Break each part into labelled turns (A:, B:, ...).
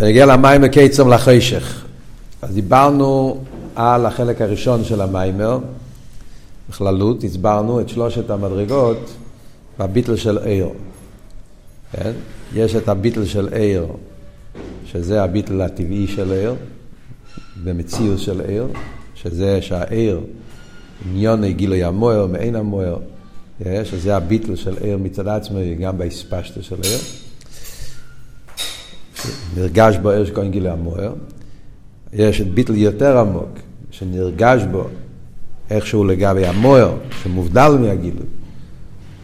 A: ונגיע למים וקיצום לחשך. אז דיברנו על החלק הראשון של המיימר, בכללות, הסברנו את שלושת המדרגות בביטל של עיר. כן? יש את הביטל של עיר, שזה הביטל הטבעי של עיר, במציאות של עיר, שזה שהעיר עניוני גילוי המוער, מעין המוער, שזה הביטל של עיר מצד עצמו, גם באספשטו של עיר. נרגש בו עיר שכהן גילוי המוער. יש את ביטל יותר עמוק, שנרגש בו איכשהו לגבי המוער, שמובדל מהגילוי.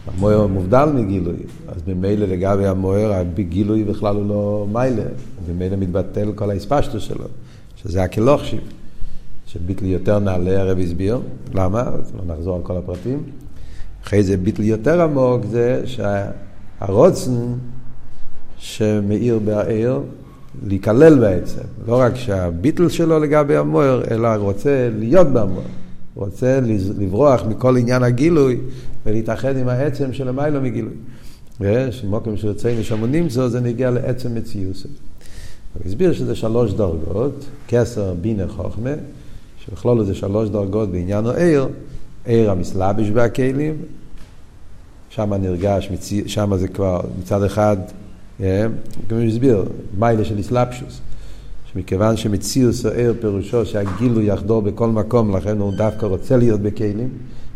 A: המוער מובדל מגילוי, אז ממילא לגבי המוער, הגילוי בכלל הוא לא מיילה, ממילא מתבטל כל האספשטו שלו, שזה הקלוכשיב, שביטל יותר נעלה הרב הסביר, למה? לא נחזור על כל הפרטים. אחרי זה ביטל יותר עמוק זה שהרוצן שמאיר בהעיר, להיכלל בעצם. לא רק שהביטל שלו לגבי המוער, אלא רוצה להיות במוער. רוצה לברוח מכל עניין הגילוי ולהתאחד עם העצם של המיילו מגילוי. שמוקם שיוצאנו שמונים זו, זה נגיע לעצם מציאות. הוא הסביר שזה שלוש דרגות, כסר, בינה, חוכמה, שבכלול זה שלוש דרגות בעניין העיר, עיר המסלבש והכלים, שם נרגש, שם זה כבר מצד אחד כמו שהסביר, מיילה של אסלאפשוס. שמכיוון שמציאו סוער פירושו שהגילו יחדור בכל מקום, לכן הוא דווקא רוצה להיות בכלים,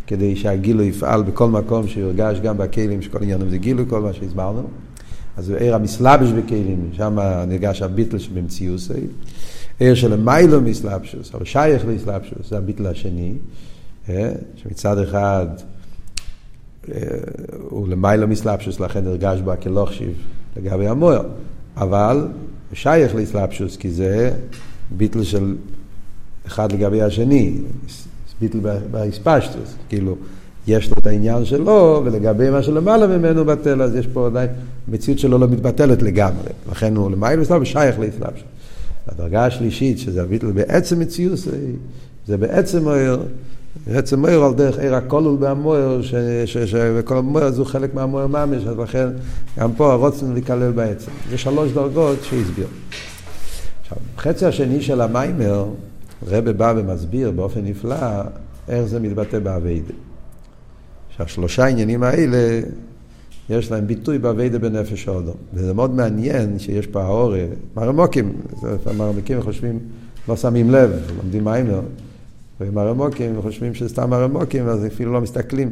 A: כדי שהגילו יפעל בכל מקום, שיורגש גם בכלים, שכל עניין זה גילו, כל מה שהסברנו. אז הוא עיר המסלבש בכלים, שם נרגש הביטל שבמציאוס. עיר של מיילו מסלבשוס, אבל שייך לאסלאפשוס, זה הביטל השני, שמצד אחד הוא למיילו מסלבשוס, לכן נרגש בו הכלוכשיב לגבי המוער, אבל שייך לאסלאפשוס, כי זה ביטל של אחד לגבי השני, ביטל באספשטוס, כאילו, יש לו את העניין שלו, ולגבי מה שלמעלה ממנו בטל, אז יש פה עדיין, המציאות שלו לא מתבטלת לגמרי, לכן הוא למעלה מסלאפשוס, שייך לאסלאפשוס. הדרגה השלישית, שזה הביטל בעצם מציאות, זה בעצם מוער, בעצם מוער על דרך עיר הכולל בהמוער, וכל המוער זה חלק מהמוער ממש, אז לכן גם פה רוצים להיכלל בעצם. זה שלוש דרגות שהסביר. עכשיו, חצי השני של המיימר, רבה בא ומסביר באופן נפלא איך זה מתבטא באביידה. שהשלושה העניינים האלה, יש להם ביטוי באביידה בנפש האודום. וזה מאוד מעניין שיש פה האורה, מרמוקים, מרמוקים חושבים, לא שמים לב, לומדים מיימר. ועם הרמוקים, חושבים שזה סתם הרמוקים, אז אפילו לא מסתכלים.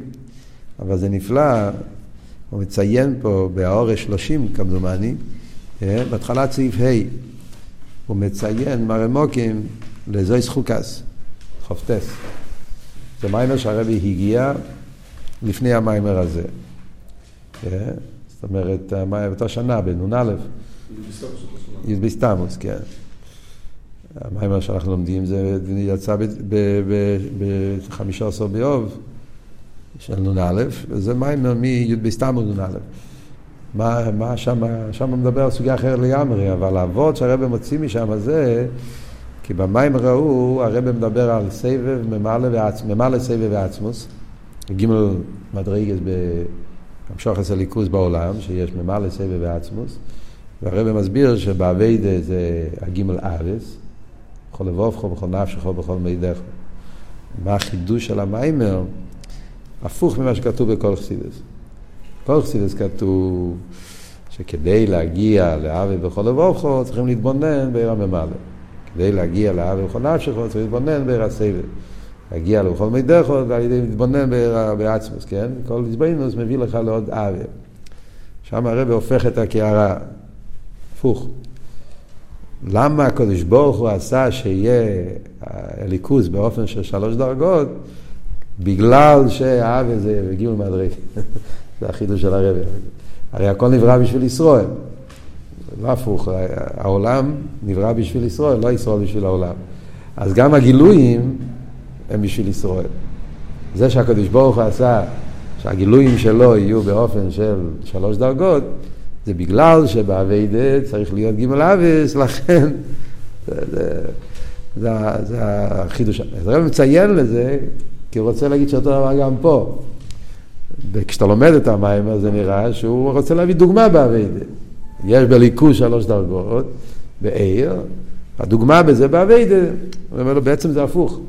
A: אבל זה נפלא, הוא מציין פה באורש 30 כמדומני, אה, בהתחלת סעיף ה', הוא מציין מרמוקים לזויס חוקס, חופטס. זה מיימר שהרבי הגיע לפני המיימר הזה. אה, זאת אומרת, באותה שנה, בנ"א. י"ב כן. המיימר שאנחנו לומדים? זה יצא בחמישה עשר באוב של נ"א, וזה מיימר מי"ב בסתמר נ"א. מה, מה שם, שם מדבר על סוגיה אחרת לגמרי, אבל האבות שהרבא מוציא משם זה, כי במיימר ההוא הרבא מדבר על סבב, ממלא, ועצ... סבב ועצמוס, גימל מדרגס במשוך עשר ליכוז בעולם, שיש ממלא סבב ועצמוס, והרבא מסביר שבאביידה זה הגימל ארס, בכל לבובכו, בכל נפשכו, בכל מידךו. מה החידוש של המיימר? הפוך ממה שכתוב בכל חסידס. בכל חסידס כתוב שכדי להגיע לאבי בכל לבובכו צריכים להתבונן בעיר הממלא. כדי להגיע לאבי בכל נפשכו צריך להתבונן בעיר הסבב. להגיע לכל מידךו על ידי להתבונן בעצמוס, כן? כל עזבנינוס מביא לך לעוד אבי. שם הרב הופך את הקערה. הפוך. למה הקדוש ברוך הוא עשה שיהיה ליכוז באופן של שלוש דרגות? בגלל שהאבי זה הגיעו למדרגה. זה החידוש של הרבי. הרי הכל נברא בשביל ישראל. לא הפוך, העולם נברא בשביל ישראל, לא ישראל בשביל העולם. אז גם הגילויים הם בשביל ישראל. זה שהקדוש ברוך הוא עשה שהגילויים שלו יהיו באופן של שלוש דרגות, זה בגלל שבאביידה צריך להיות גימל אביס, לכן זה, זה, החידוש. אז הרב מציין לזה, כי הוא רוצה להגיד שאותו דבר גם פה. וכשאתה לומד את המים, אז זה נראה שהוא רוצה להביא דוגמה באביידה. יש בליכוז שלוש דרגות, בעיר, הדוגמה בזה באביידה, הוא אומר לו בעצם זה הפוך.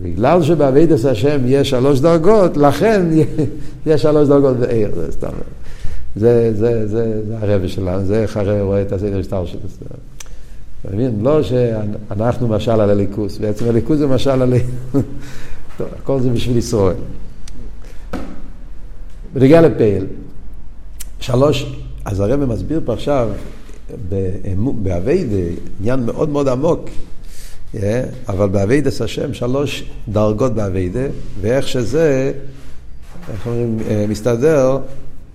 A: בגלל שבאביידס השם יש שלוש דרגות, לכן יש שלוש דרגות בעיר, זה סתם. זה, זה, זה, זה הרבי שלנו, זה איך הרבי רואה את הסדר שטר שלו. אתה מבין? לא שאנחנו משל על הליכוס, בעצם הליכוס זה משל על... טוב, הכל זה בשביל ישראל. בנגיע לפייל, שלוש, אז הרב מסביר פה עכשיו, באביידה, עניין מאוד מאוד עמוק, yeah, אבל באביידס השם שלוש דרגות באביידה, ואיך שזה, איך אומרים, אה, מסתדר,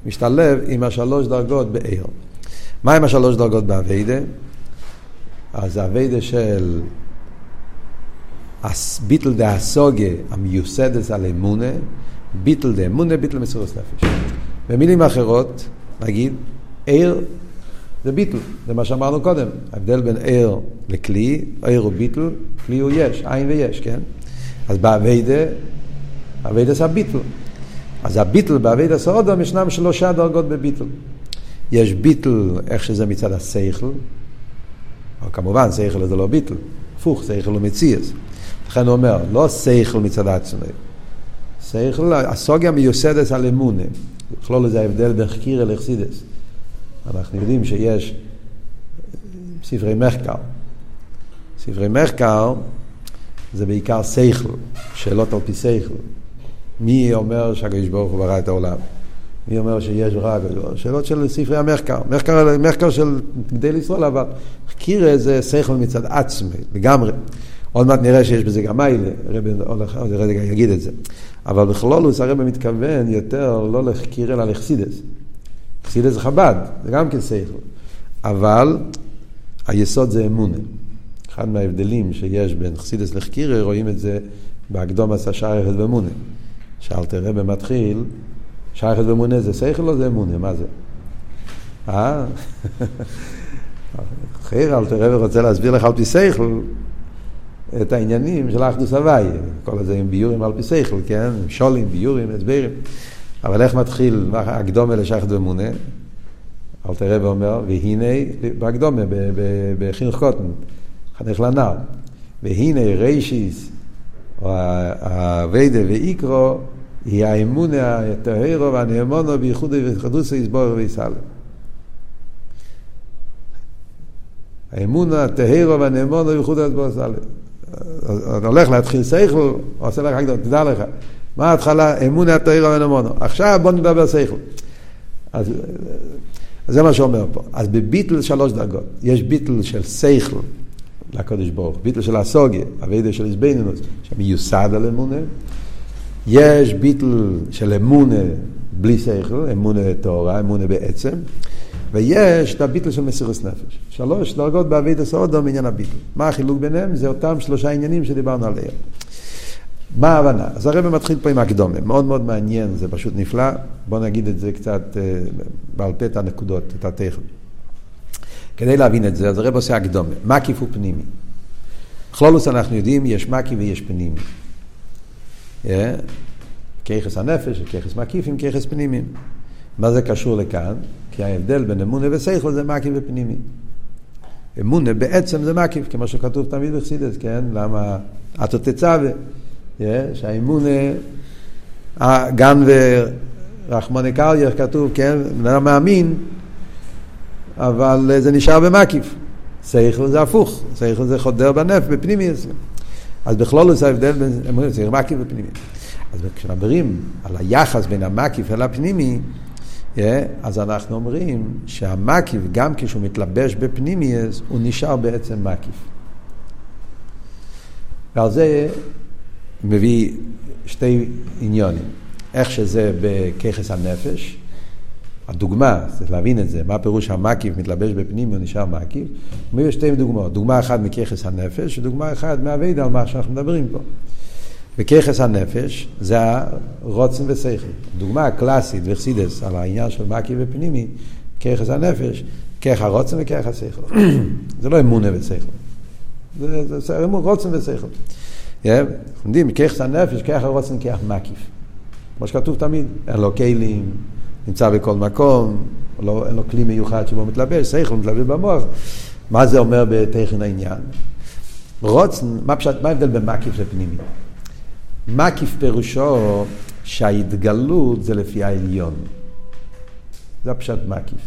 A: משתלב עם השלוש דרגות בעיר. מה עם השלוש דרגות באביידה? אז האביידה של ביטול דהשגה המיוסדת על אמונה, ביטול דאמונה, ביטול מסירות נפש. במילים אחרות, נגיד, אור זה ביטול, זה מה שאמרנו קודם. ההבדל בין אור לכלי, אור הוא ביטול, כלי הוא יש, אין ויש, כן? אז בעבודה, עבודה זה הביטול. אז הביטול בעבודת האדם ישנם שלושה דרגות בביטול. יש ביטול, איך שזה מצד השכל, אבל כמובן שכל זה לא ביטל, הפוך, שכל הוא מציאס. לכן הוא אומר, לא שכל מצד עצמי. שכל, הסוגיה מיוסדת על אמונה. לכלול לזה ההבדל בין חקירה לחסידס. אנחנו יודעים שיש ספרי מחקר. ספרי מחקר זה בעיקר שכל, שאלות על פי שכל. מי אומר שהקדוש ברוך הוא ברא את העולם? מי אומר שיש רק? שאלות של ספרי המחקר. מחקר, מחקר של גדל ישראל, אבל חקירה זה שכל מצד עצמי, לגמרי. עוד מעט נראה שיש בזה גם מיילה, עוד רגע יגיד את זה. אבל בכלולוס הרב מתכוון יותר לא לחקיר אלא לחסידס. חסידס זה חב"ד, זה גם כן שכל. אבל היסוד זה אמונה. אחד מההבדלים שיש בין חסידס לחקירה, רואים את זה בהקדום עשה שייכת ואמונה. שאלת רבי מתחיל, שייכת ואמונה זה שכל או זה אמונה? מה זה? אה? חייר אלתר רבי רוצה להסביר לך על פי שכל את העניינים של אחדוס הוואי. כל הזה עם ביורים על פי שכל, כן? עם שולים, ביורים, הסברים. אבל איך מתחיל הקדומה לשחד ומונה? אל תראה ואומר, והנה, בהקדומה, בחינוך קוטן, חנך לנער, והנה רישיס, או הווידה ואיקרו, היא האמונה הטהרו והנאמונו בייחוד וחדוסו יסבור ויסלם. האמונה הטהרו והנאמונו בייחוד יסבור ויסלם. אתה הולך להתחיל שכל, עושה לך הקדומה, תדע לך. מה ההתחלה? אמון התאיר ונאמונו. עכשיו בוא נדבר שכל. אז, זה מה שאומר פה. אז בביטל שלוש דרגות. יש ביטל של שכל לקודש ברוך, ביטל של הסוגיה, אבידה של איזבנינוס, שמיוסד על אמונה. יש ביטל של אמונה בלי שכל, אמונה תאורה, אמונה בעצם. ויש את הביטל של מסירות נפש. שלוש דרגות באבידה סעודו מעניין הביטל. מה החילוק ביניהם? זה אותם שלושה עניינים שדיברנו עליהם. מה ההבנה? אז הרב מתחיל פה עם הקדומה, מאוד מאוד מעניין, זה פשוט נפלא. בואו נגיד את זה קצת אה, בעל פה את הנקודות, את הטכן. כדי להבין את זה, אז הרב עושה הקדומה. מקיף הוא פנימי. כלולוס אנחנו יודעים, יש מקי ויש פנימי. כיחס הנפש, כיחס מקיפים, כיחס פנימיים. מה זה קשור לכאן? כי ההבדל בין אמונה וסייכל זה מקיף ופנימי. אמונה בעצם זה מקיף, כמו שכתוב תמיד בחסידס, כן? למה אתו תצווה. שהאמון, גם ורחמוני קריה כתוב, כן, בן אדם מאמין, אבל זה נשאר במקיף. שכל זה הפוך, שכל זה חודר בנפט, בפנימי. אז בכלול זה ההבדל בין אמונות, זה מקיף ופנימי. אז כשמדברים על היחס בין המקיף אל הפנימי, אז אנחנו אומרים שהמקיף, גם כשהוא מתלבש בפנימי, הוא נשאר בעצם מקיף. ועל זה מביא שתי עניונים. איך שזה בככס הנפש, הדוגמה, צריך להבין את זה, מה פירוש המקיף מתלבש בפנים ונשאר מקיף, מביא שתי דוגמאות, דוגמה אחת מככס הנפש ודוגמה אחת מהאבידה על מה שאנחנו מדברים פה. בככס הנפש זה הרוצן ושכל. דוגמה קלאסית וחסידס על העניין של מקיף ופנימי, ככס הנפש, ככה רוצן וככה שכל. זה לא אמונה ושכל. זה, זה, זה רוצן ושכל. אנחנו יודעים, כיחס הנפש, כיח הרוצן, כיח מקיף. כמו שכתוב תמיד, אין לו כלים, נמצא בכל מקום, לא, אין לו כלי מיוחד שבו מתלבש, שכל מתלבש במוח. מה זה אומר בתכן העניין? רוצן, מה, פשט, מה ההבדל בין מקיף לפנימי? מקיף פירושו שההתגלות זה לפי העליון. זה הפשט מקיף.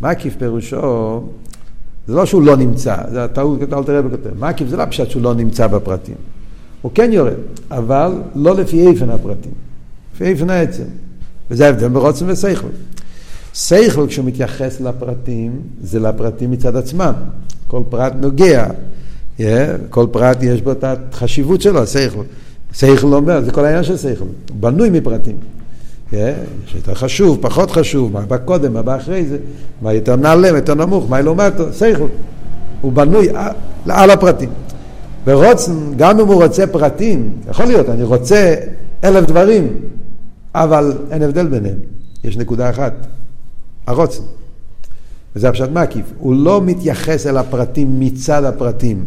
A: מקיף פירושו, זה לא שהוא לא נמצא, זה הטעות, אל תראה בכותב. מקיף זה לא פשט שהוא לא נמצא בפרטים. הוא כן יורד, אבל לא לפי איפן הפרטים, לפי איפן העצם. וזה ההבדל ברוצן ושכל. שכל כשהוא מתייחס לפרטים, זה לפרטים מצד עצמם. כל פרט נוגע, yeah, כל פרט יש בו את החשיבות שלו, השכל. שכל אומר, זה כל העניין של שכל, הוא בנוי מפרטים. Yeah, יש יותר חשוב, פחות חשוב, מה בא קודם, מה בא אחרי זה, מה יותר נעלה, מה יותר נמוך, מה לעומת, שכל. הוא בנוי על הפרטים. ורוצן, גם אם הוא רוצה פרטים, יכול להיות, אני רוצה אלף דברים, אבל אין הבדל ביניהם. יש נקודה אחת, הרוצן. וזה הפשט מקיף. הוא לא מתייחס אל הפרטים מצד הפרטים.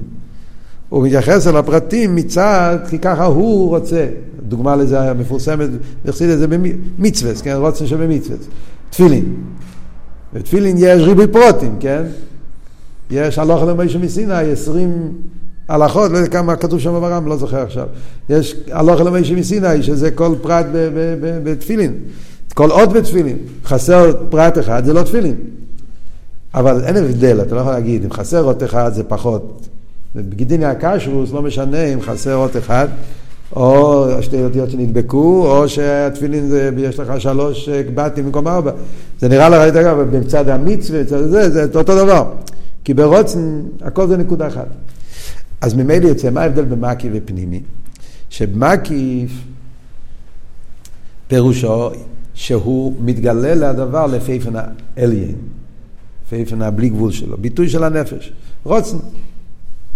A: הוא מתייחס אל הפרטים מצד, כי ככה הוא רוצה. דוגמה לזה המפורסמת, נכסיד את זה במצווה, כן? רוצן שבמצווה. תפילין. בתפילין יש ריבוי פרוטים, כן? יש הלוך למשה מסיני, עשרים הלכות, לא יודע כמה כתוב שם ברם, לא זוכר עכשיו. יש הלוך למשה מסיני, שזה כל פרט בתפילין. כל אות בתפילין. חסר פרט אחד, זה לא תפילין. אבל אין הבדל, אתה לא יכול להגיד, אם חסר אות אחד זה פחות. בגידיני הקשרוס לא משנה אם חסר אות אחד, או שתי אותיות שנדבקו, או שהתפילין זה, יש לך שלוש קבטים במקום ארבע. זה נראה לך, אגב, בצד המצווה, זה, זה אותו דבר. כי ברוצן הכל זה נקודה אחת. אז ממילא יוצא, מה ההבדל בין מקיף ופנימי? שבמקיף פירושו שהוא מתגלה לדבר לפי איפן העליין, לפי איפן הבלי גבול שלו, ביטוי של הנפש, רוצן.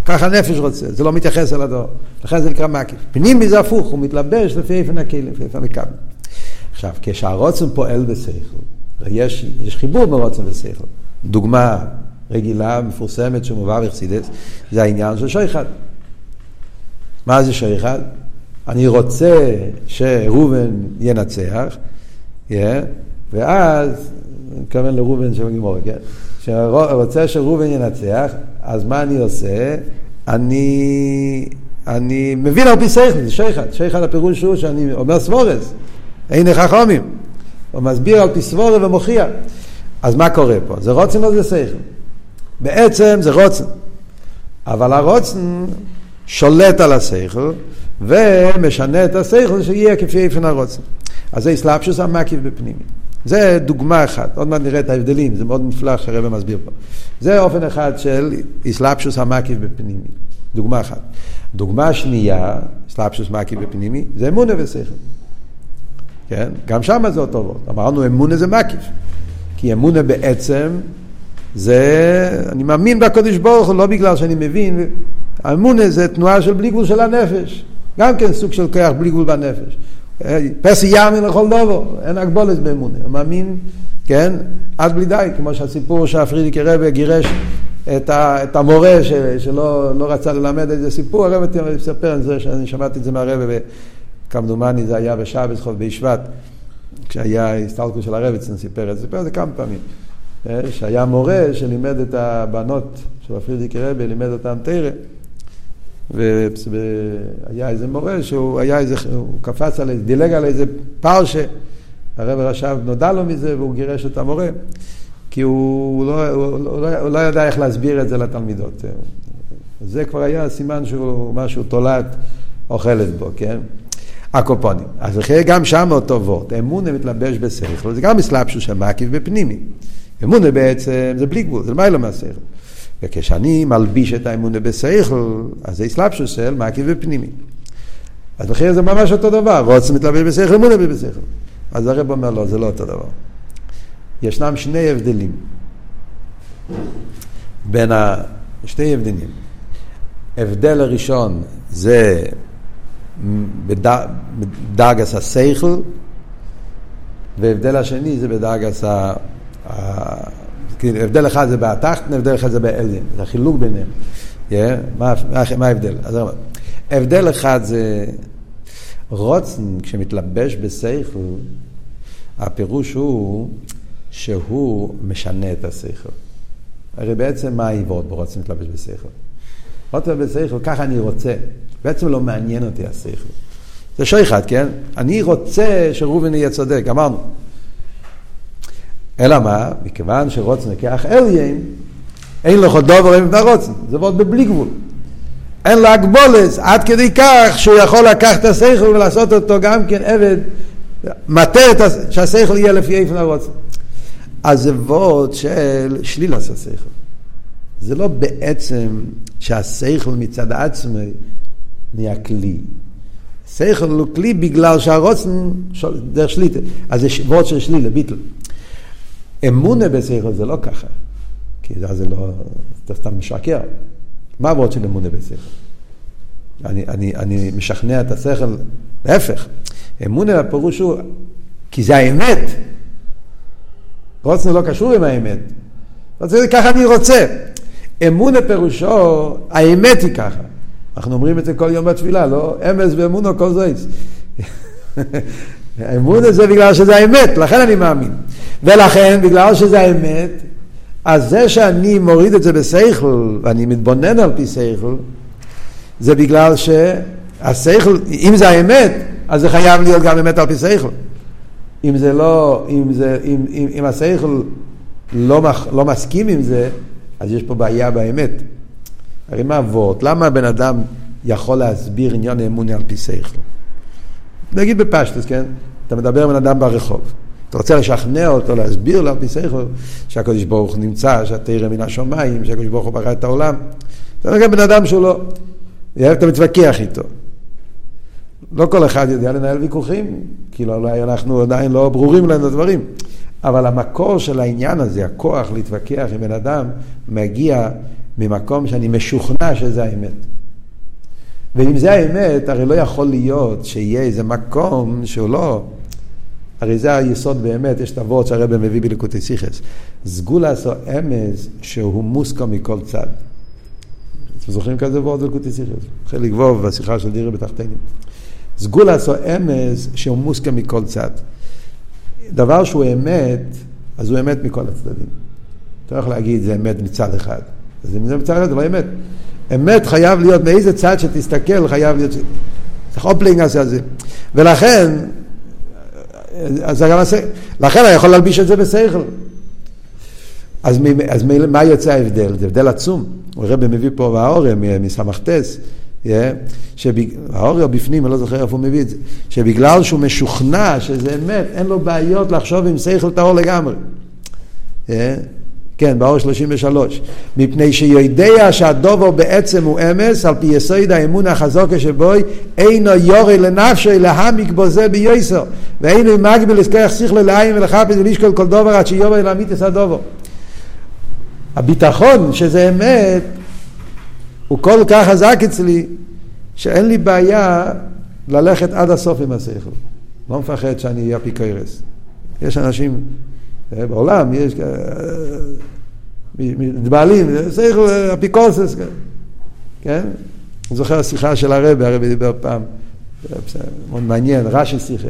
A: ככה הנפש רוצה, זה לא מתייחס אל הדבר. לכן זה נקרא מקיף. פנימי זה הפוך, הוא מתלבש לפי איפן הכלים, לפי איפן הכבל. עכשיו, כשהרוצן פועל בשכל, יש, יש חיבור בין רוצן ושכל. דוגמה רגילה, מפורסמת, שמובאה בחסידס, זה העניין של שויחד. מה זה שויחד? אני רוצה שראובן ינצח, yeah, ואז, אני מתכוון לראובן של גימור, כן? כשרוצה שראובן ינצח, אז מה אני עושה? אני, אני מבין על פי שכל, זה שויחד. שויחד הפירוש הוא שאני אומר סבורס, אין חכמים. הוא מסביר על פי סבורה ומוכיח. אז מה קורה פה? זה רוצים או זה שכל? בעצם זה רוצן. אבל הרוצן שולט על השכל ומשנה את השכל שיהיה כפי איפן הרוצן. אז זה אסלאפשוס המקיף בפנימי. זה דוגמה אחת, עוד מעט נראה את ההבדלים, זה מאוד נפלא שהרבא מסביר פה. זה אופן אחד של אסלאפשוס המקיף בפנימי, דוגמה אחת. דוגמה שנייה, אסלאפשוס מקיף בפנימי, זה אמונה ושכל. כן? גם שם זה אותו וורט. אמרנו אמונה זה מקיף. כי אמונה בעצם זה, אני מאמין בקודש ברוך הוא לא בגלל שאני מבין, האמונה זה תנועה של בלי גבול של הנפש, גם כן סוג של כוח בלי גבול בנפש. פסי ימין לכל דובו, אין הגבולת באמונה, הוא מאמין, כן, עד בלי די, כמו שהסיפור שהפרידיק רבי גירש את, ה, את המורה ש, שלא לא רצה ללמד איזה סיפור, הרב מספר את זה, שאני שמעתי את זה מהרבי, וכמדומני זה היה בשבת חוב בישבט, כשהיה הסתלקות של הרבי, סיפר את זה, סיפר את זה כמה פעמים. אה, שהיה מורה שלימד את הבנות של הפרידיק רבי, לימד אותם תרא. והיה איזה מורה שהוא היה איזה, הוא קפץ על איזה, דילג על איזה פרשה. הרב רשב, נודע לו מזה והוא גירש את המורה. כי הוא לא, הוא, לא, הוא לא ידע איך להסביר את זה לתלמידות. זה כבר היה סימן שהוא משהו תולעת אוכלת בו, כן? הקופונים. אז לכן גם שם אותו וורט, אמונה מתלבש בשכל, זה גם מסלבשו של מקיף בפנימי. אמונה בעצם זה בלי גבול, זה למעלה מהשכל. וכשאני מלביש את האמונה בשכל, אז זה אסלאפשו של מקיף ופנימי. אז לכן זה ממש אותו דבר, רוצים מתלבש בשכל, אמונה בשכל. אז הרב אומר לא, זה לא אותו דבר. ישנם שני הבדלים בין ה... שני הבדלים. הבדל הראשון זה בדרגס השכל, והבדל השני זה בדרגס ה... כאילו, הבדל אחד זה בתחתן, הבדל אחד זה באליין, זה החילוק ביניהם. מה, ההבדל? הבדל אחד זה רוצן, כשמתלבש בשכל, הפירוש הוא שהוא משנה את השכל. הרי בעצם מה העיבוד ברוצן מתלבש בשכל? רוצן בשכל, ככה אני רוצה. בעצם לא מעניין אותי השכל. זה שויחד, כן? אני רוצה שראובן יהיה צודק, אמרנו. אלא מה? מכיוון שרוצן לקח אליין, אין לך דובר עם הרוצן, זה ועוד בבלי גבול. אין לו הגבולס, עד כדי כך שהוא יכול לקחת את השכל ולעשות אותו גם כן עבד, מטה שהשכל יהיה לפי איפן הרוצן. אז זה וורד של שלילת השכל. זה לא בעצם שהשכל מצד עצמי נהיה כלי. שכל הוא כלי בגלל שהרוצן דרך שליטה. אז זה וורד של שלילה, ביטל. אמונה בשכל זה לא ככה. כי זה לא, אתה סתם משקר. מה הוורד של אמונה בשכל? אני, אני, אני משכנע את השכל, להפך. אמונה הפירוש הוא, כי זה האמת. רוצנו לא קשור עם האמת. רוצה, ככה אני רוצה. אמונה פירושו, האמת היא ככה. אנחנו אומרים את זה כל יום בתפילה, לא? אמס ואמונו כל זויס. אמונה זה בגלל שזה האמת, לכן אני מאמין. ולכן, בגלל שזה האמת, אז זה שאני מוריד את זה בשכל, ואני מתבונן על פי שכל, זה בגלל שהשכל, אם זה האמת, אז זה חייב להיות גם אמת על פי שכל. אם זה לא, אם, זה, אם, אם, אם השכל לא, לא מסכים עם זה, אז יש פה בעיה באמת. הרי מה אבות? למה הבן אדם יכול להסביר עניין האמוני על פי שכל? נגיד בפשטוס, כן? אתה מדבר עם בן אדם ברחוב. אתה רוצה לשכנע אותו, להסביר לו על פי שכל, שהקדוש ברוך הוא נמצא, שהתרא מן השמיים, שהקדוש ברוך הוא ברא את העולם. אתה אומר בן אדם שהוא לא, אתה מתווכח איתו. לא כל אחד יודע לנהל ויכוחים, כאילו אולי אנחנו עדיין לא ברורים לנו הדברים. אבל המקור של העניין הזה, הכוח להתווכח עם בן אדם, מגיע ממקום שאני משוכנע שזה האמת. ואם זה האמת, הרי לא יכול להיות שיהיה איזה מקום שהוא לא... הרי זה היסוד באמת, יש את הוורד שהרבא מביא בליקוטי סיכס. סגולס או אמז שהוא מוסקו מכל צד. אתם זוכרים כזה וורד בליקוטי סיכס? חלק ווב בשיחה של דירה בתחתינים. סגולס או אמז שהוא מוסקו מכל צד. דבר שהוא אמת, אז הוא אמת מכל הצדדים. אתה לא יכול להגיד זה אמת מצד אחד. אז אם זה מצד אחד זה לא אמת. אמת חייב להיות, מאיזה צד שתסתכל חייב להיות, צריך אופלינג עשה זה. ולכן, אז גם עשה, לכן אני יכול להלביש את זה בשכל. אז, אז מה יוצא ההבדל? זה הבדל עצום. הרב מביא פה והאורם מסמכתס, שהאורם בפנים, אני לא זוכר איפה הוא מביא את זה, שבגלל שהוא משוכנע שזה אמת, אין לו בעיות לחשוב עם שכל טהור לגמרי. כן, באור 33. מפני שיודע שהדובו בעצם הוא אמס, על פי יסוד האמון החזוקה שבוי, אינו יורי לנפשו להעמיק בו זה ביוסר. ואינו מגביל לזכוח שכלו לעין ולחפש ולשקול כל דובר עד שיורי להמית את הדובו. הביטחון שזה אמת, הוא כל כך חזק אצלי, שאין לי בעיה ללכת עד הסוף עם השכל. לא מפחד שאני אהיה אפיקורס. יש אנשים בעולם יש אה, מתבעלים, שכל אפיקורסס, כן? אני זוכר שיחה של הרבי, הרבי דיבר פעם, מאוד מעניין, רש"י שיחה.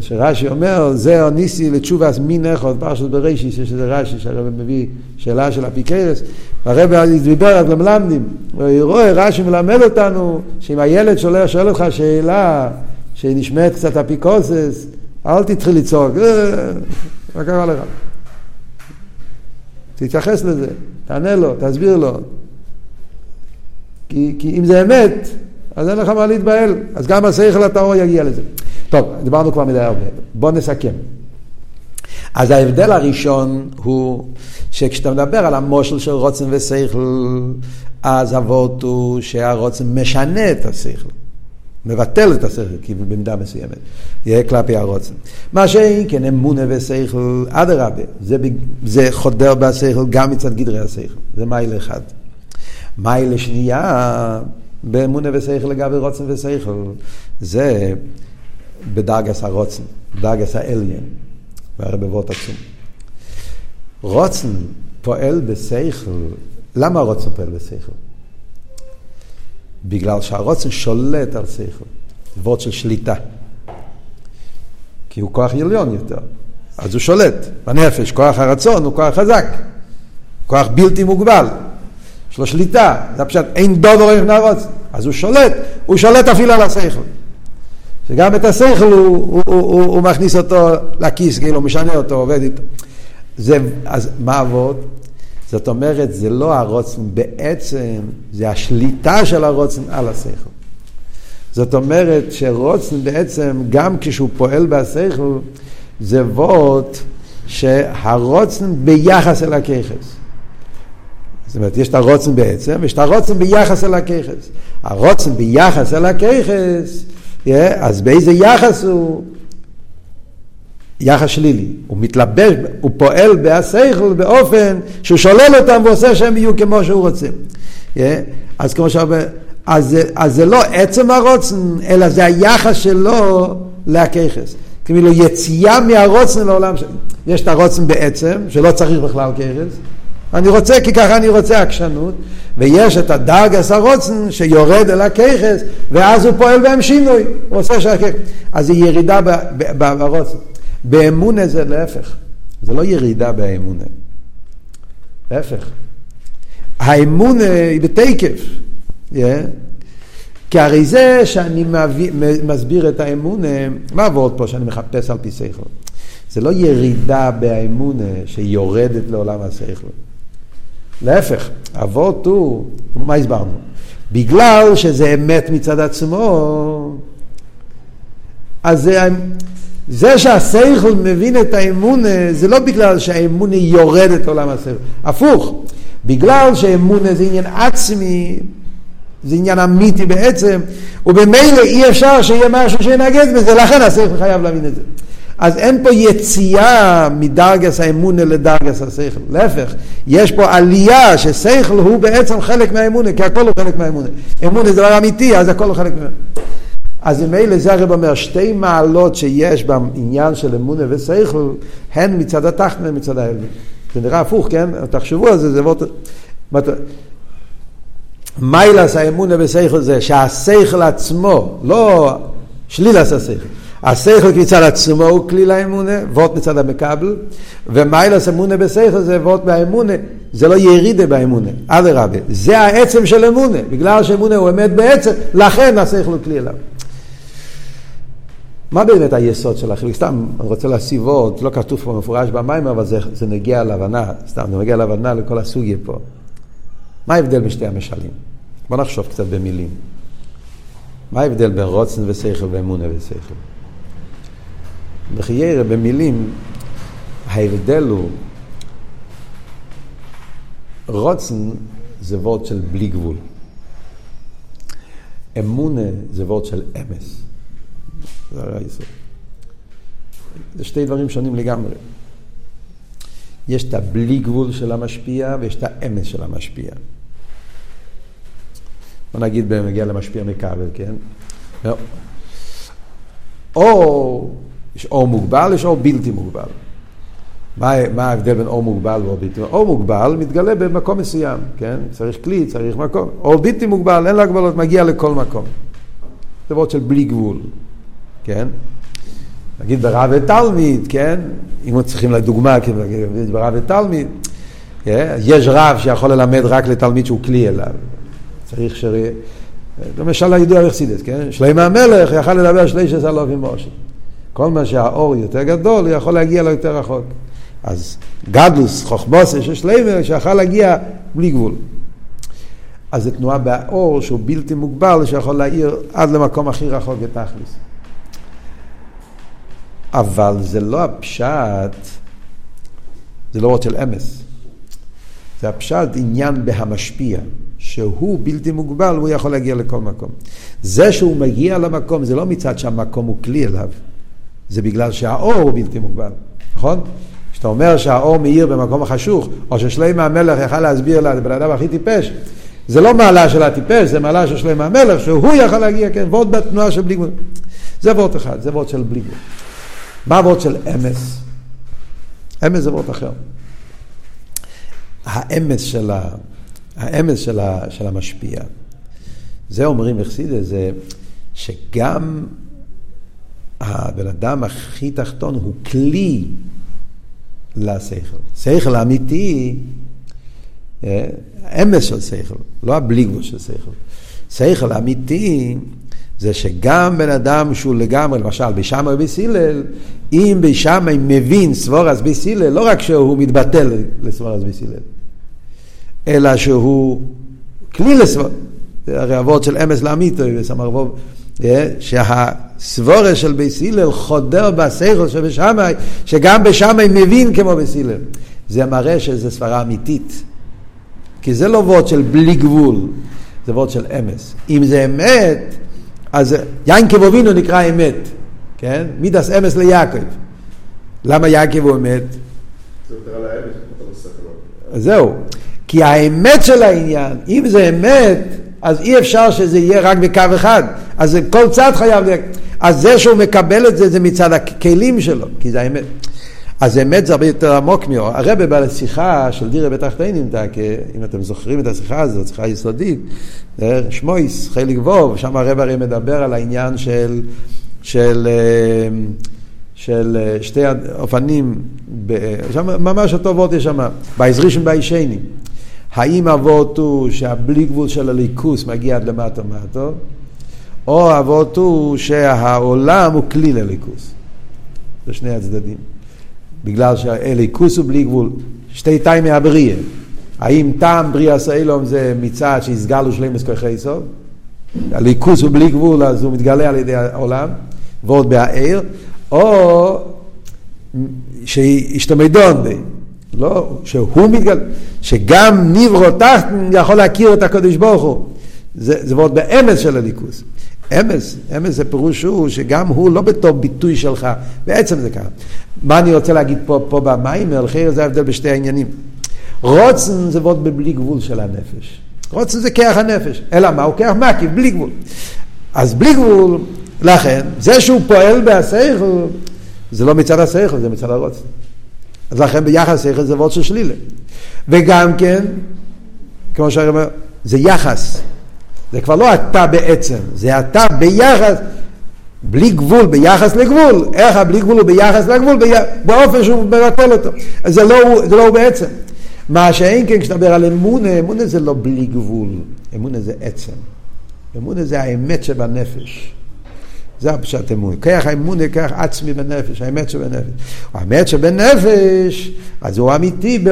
A: שרש"י אומר, זה ניסי לתשובס מין אחד, פרשת בראשי, שיש איזה רש"י שהרבי מביא שאלה של אפיקרס, והרבי דיבר על למלמדים, הוא רואה, רש"י מלמד אותנו, שאם הילד שואל, שואל אותך שאלה שנשמעת קצת אפיקורסס, אל תתחיל לצעוק, אה, מה קרה לך? תתייחס לזה, תענה לו, תסביר לו. כי, כי אם זה אמת, אז אין לך מה להתבהל. אז גם השכל הטהור יגיע לזה. טוב, דיברנו כבר מדי הרבה. בואו נסכם. אז ההבדל הראשון הוא שכשאתה מדבר על המושל של רוצן ושכל, אז אבות הוא שהרוצן משנה את השכל. מבטל את השכל, כי במידה מסוימת, יהיה כלפי הרוצן. מה שאין כן אמונה ושכל, אדרבה, זה, זה חודר בשכל גם מצד גדרי השכל, זה מייל אחד. מייל שנייה, באמונה ושכל לגבי רוצן ושכל, זה בדרגס הרוצן, בדרגס האליין, והרבבות עצום. רוצן פועל בשכל, למה רוצן פועל בשכל? בגלל שהרוצן שולט על שכל, זה וורד של שליטה. כי הוא כוח עליון יותר, אז הוא שולט בנפש, כוח הרצון הוא כוח חזק. כוח בלתי מוגבל. יש לו שליטה, זה פשוט אין דובר איך נרוץ. אז הוא שולט, הוא שולט אפילו על השכל. שגם את השכל הוא, הוא, הוא, הוא, הוא מכניס אותו לכיס, כאילו, משנה אותו, עובד איתו. זה, אז מה עבוד? זאת אומרת, זה לא הרוצן בעצם, זה השליטה של הרוצן על השכל. זאת אומרת שרוצן בעצם, גם כשהוא פועל בשכל, זה ווט שהרוצן ביחס אל הככס. זאת אומרת, יש את הרוצן בעצם, ויש את הרוצן ביחס אל הככס. הרוצן ביחס אל הככס, yeah, אז באיזה יחס הוא? יחס שלילי. הוא מתלבש, הוא פועל בהשכל באופן שהוא שולל אותם ועושה שהם יהיו כמו שהוא רוצה. Yeah, אז כמו שאומר, אז, אז זה לא עצם הרוצן, אלא זה היחס שלו להככס. כאילו יציאה מהרוצן לעולם, יש את הרוצן בעצם, שלא צריך בכלל ככס. אני רוצה כי ככה אני רוצה עקשנות, ויש את הדרגס הרוצן שיורד אל הככס, ואז הוא פועל בהם שינוי, הוא עושה שהככס. אז זה ירידה ברוצן. באמונה זה להפך, זה לא ירידה באמונה. להפך. האמונה היא בתקף. Yeah. כי הרי זה שאני מביא, מסביר את האמונה, מה עבוד פה שאני מחפש על פי שכל? זה לא ירידה באמונה שיורדת לעולם השכל. להפך, אבות הוא, מה הסברנו? בגלל שזה אמת מצד עצמו, אז זה, זה שהשכל מבין את האמונה, זה לא בגלל שהאמונה יורדת לעולם השכל, הפוך, בגלל שאמונה זה עניין עצמי, זה עניין אמיתי בעצם, ובמילא אי אפשר שיהיה משהו שינגד בזה, לכן השכל חייב להבין את זה. אז אין פה יציאה מדרגס האמונה לדרגס השכל, להפך, יש פה עלייה ששכל הוא בעצם חלק מהאמונה, כי הכל הוא חלק מהאמונה. אמונה זה דבר אמיתי, אז הכל הוא חלק מהאמונה. אז ממילא זה הרב אומר, שתי מעלות שיש בעניין של אמונה ושכל, הן מצד התחת והן מצד העלמין. זה נראה הפוך, כן? תחשבו על זה, זה מאוד... מיילס האמונה ושכל זה שהשכל עצמו, לא שלילס השכל. השכל מצד עצמו הוא כלי לאמונה, וורט מצד המקבל, ומיילס אמונה בשכל זה וורט באמונה, זה לא ירידה באמונה, אדרבה, זה העצם של אמונה, בגלל שאמונה הוא אמת בעצם, לכן השכל הוא כלי אליו. מה באמת היסוד של החילוק? סתם, אני רוצה להסיב עוד, לא כתוב פה מפורש במים, אבל זה, זה נגיע להבנה, סתם, זה נגיע להבנה לכל הסוגיה פה. מה ההבדל בין שתי המשלים? בוא נחשוב קצת במילים. מה ההבדל בין רוצן ושכל ואמונה ושכל? בחיירה, במילים, ההבדל הוא, רוצן זה וורד של בלי גבול. אמונה זה וורד של אמס. זה הרי היסוד. זה שתי דברים שונים לגמרי. יש את הבלי גבול של המשפיע ויש את האמס של המשפיע. בוא נגיד בנגיע למשפיע מכבל, כן? לא. או יש אור מוגבל, יש אור בלתי מוגבל. מה, מה ההבדל בין אור מוגבל ואור בלתי מוגבל? אור מוגבל מתגלה במקום מסוים, כן? צריך כלי, צריך מקום. אור בלתי מוגבל, אין לו הגבלות, מגיע לכל מקום. זה של בלי גבול, כן? נגיד ברב ותלמיד, כן? אם צריכים לדוגמה, כן, ברב ותלמיד, כן? יש רב שיכול ללמד רק לתלמיד שהוא כלי אליו. צריך ש... למשל הידוע אכסידס, כן? שלמה המלך יכל לדבר שליש עשר אלופים משה. כל מה שהאור יותר גדול, הוא יכול להגיע לו יותר רחוק. אז גדלוס, חוכבוסה של שלמה, שיכול להגיע בלי גבול. אז זו תנועה באור שהוא בלתי מוגבל, שיכול להאיר עד למקום הכי רחוק בתכלס. אבל זה לא הפשט, זה לא של אמס. זה הפשט עניין בהמשפיע, שהוא בלתי מוגבל והוא יכול להגיע לכל מקום. זה שהוא מגיע למקום, זה לא מצד שהמקום הוא כלי אליו. זה בגלל שהאור הוא בלתי מוגבל, נכון? כשאתה אומר שהאור מאיר במקום החשוך, או ששלמה המלך יכל להסביר לבן אדם הכי טיפש, זה לא מעלה של הטיפש, זה מעלה של שלמה המלך, שהוא יכול להגיע, כן, ועוד בתנועה של בלי גבול. זה וורט אחד, זה וורט של בלי גבול. מה וורט של אמס? אמס זה וורט אחר. האמס של, ה... האמס של, ה... של המשפיע. זה אומרים אכסידה, זה שגם הבן אדם הכי תחתון הוא כלי לשכל. שכל אמיתי אמס של שכל, לא הבלי גבול של שכל. שכל אמיתי זה שגם בן אדם שהוא לגמרי, למשל בשמאי ובסילל, אם בשמאי מבין סבורס בסילל, לא רק שהוא מתבטל לסבורס בסילל, אלא שהוא כלי לסבורס, זה הרי אבות של אמס לאמיתו, וסמרבוב, שהסבורס של בסילל חודר בשכל של בשמאי, שגם בשמאי מבין כמו בסילל. זה מראה שזו סברה אמיתית. כי זה לא וורד של בלי גבול, זה וורד של אמס. אם זה אמת, אז יענקב אבינו נקרא אמת, כן? מידס אמס ליעקב. למה יעקב הוא אמת? זהו. כי האמת של העניין, אם זה אמת, אז אי אפשר שזה יהיה רק בקו אחד. אז כל צד חייב... אז זה שהוא מקבל את זה, זה מצד הכלים שלו, כי זה האמת. אז אמת זה הרבה יותר עמוק מאור. הרב בא לשיחה של דירה בתחתינים, אם אתם זוכרים את השיחה הזאת, שיחה יסודית, שמויס, חלק ווב, שם הרב הרי מדבר על העניין של, של, אה, של אה, שתי אופנים, שם ממש אותו וורט יש שם, בעזרישם בעישני. האם אבות הוא שהבלי גבול של הליכוס מגיע עד למטה מטו, או אבות הוא שהעולם הוא כלי לליכוס. זה שני הצדדים. בגלל שהליכוס הוא בלי גבול, שתי טיימי הבריאה. האם טעם בריאה סיילום זה מצד שהסגלו שלמס כוחי סוף? הליכוס הוא בלי גבול אז הוא מתגלה על ידי העולם, ועוד בהעיר, או שהשתמדון בי, לא, שהוא מתגלה, שגם ניברו תחתן יכול להכיר את הקדוש ברוך הוא. זה, זה ועוד באמס של הליכוס. אמס, אמס זה פירוש הוא שגם הוא לא בתור ביטוי שלך, בעצם זה ככה. מה אני רוצה להגיד פה, פה במיימר, לכן זה ההבדל בשתי העניינים. רוצן זה ועוד בבלי גבול של הנפש. רוצן זה כרך הנפש, אלא מה? הוא כרך מקיף, בלי גבול. אז בלי גבול, לכן, זה שהוא פועל בהסייכל, זה לא מצד הסייכל, זה מצד הרוצן. אז לכן ביחס סייכל זה ועוד של שלילה. וגם כן, כמו שאני אומר, זה יחס. זה כבר לא אתה בעצם, זה אתה ביחס, בלי גבול, ביחס לגבול. איך הבלי גבול הוא ביחס לגבול? באופן שהוא מבטל אותו. זה לא, זה לא הוא בעצם. מה שאין כן כשאתה מדבר על אמונה, אמונה זה לא בלי גבול, אמונה זה עצם. אמונה זה האמת שבנפש. זה הפשט אמונה. כרך האמונה, כרך עצמי בנפש, האמת שבנפש. האמת שבנפש, אז הוא אמיתי,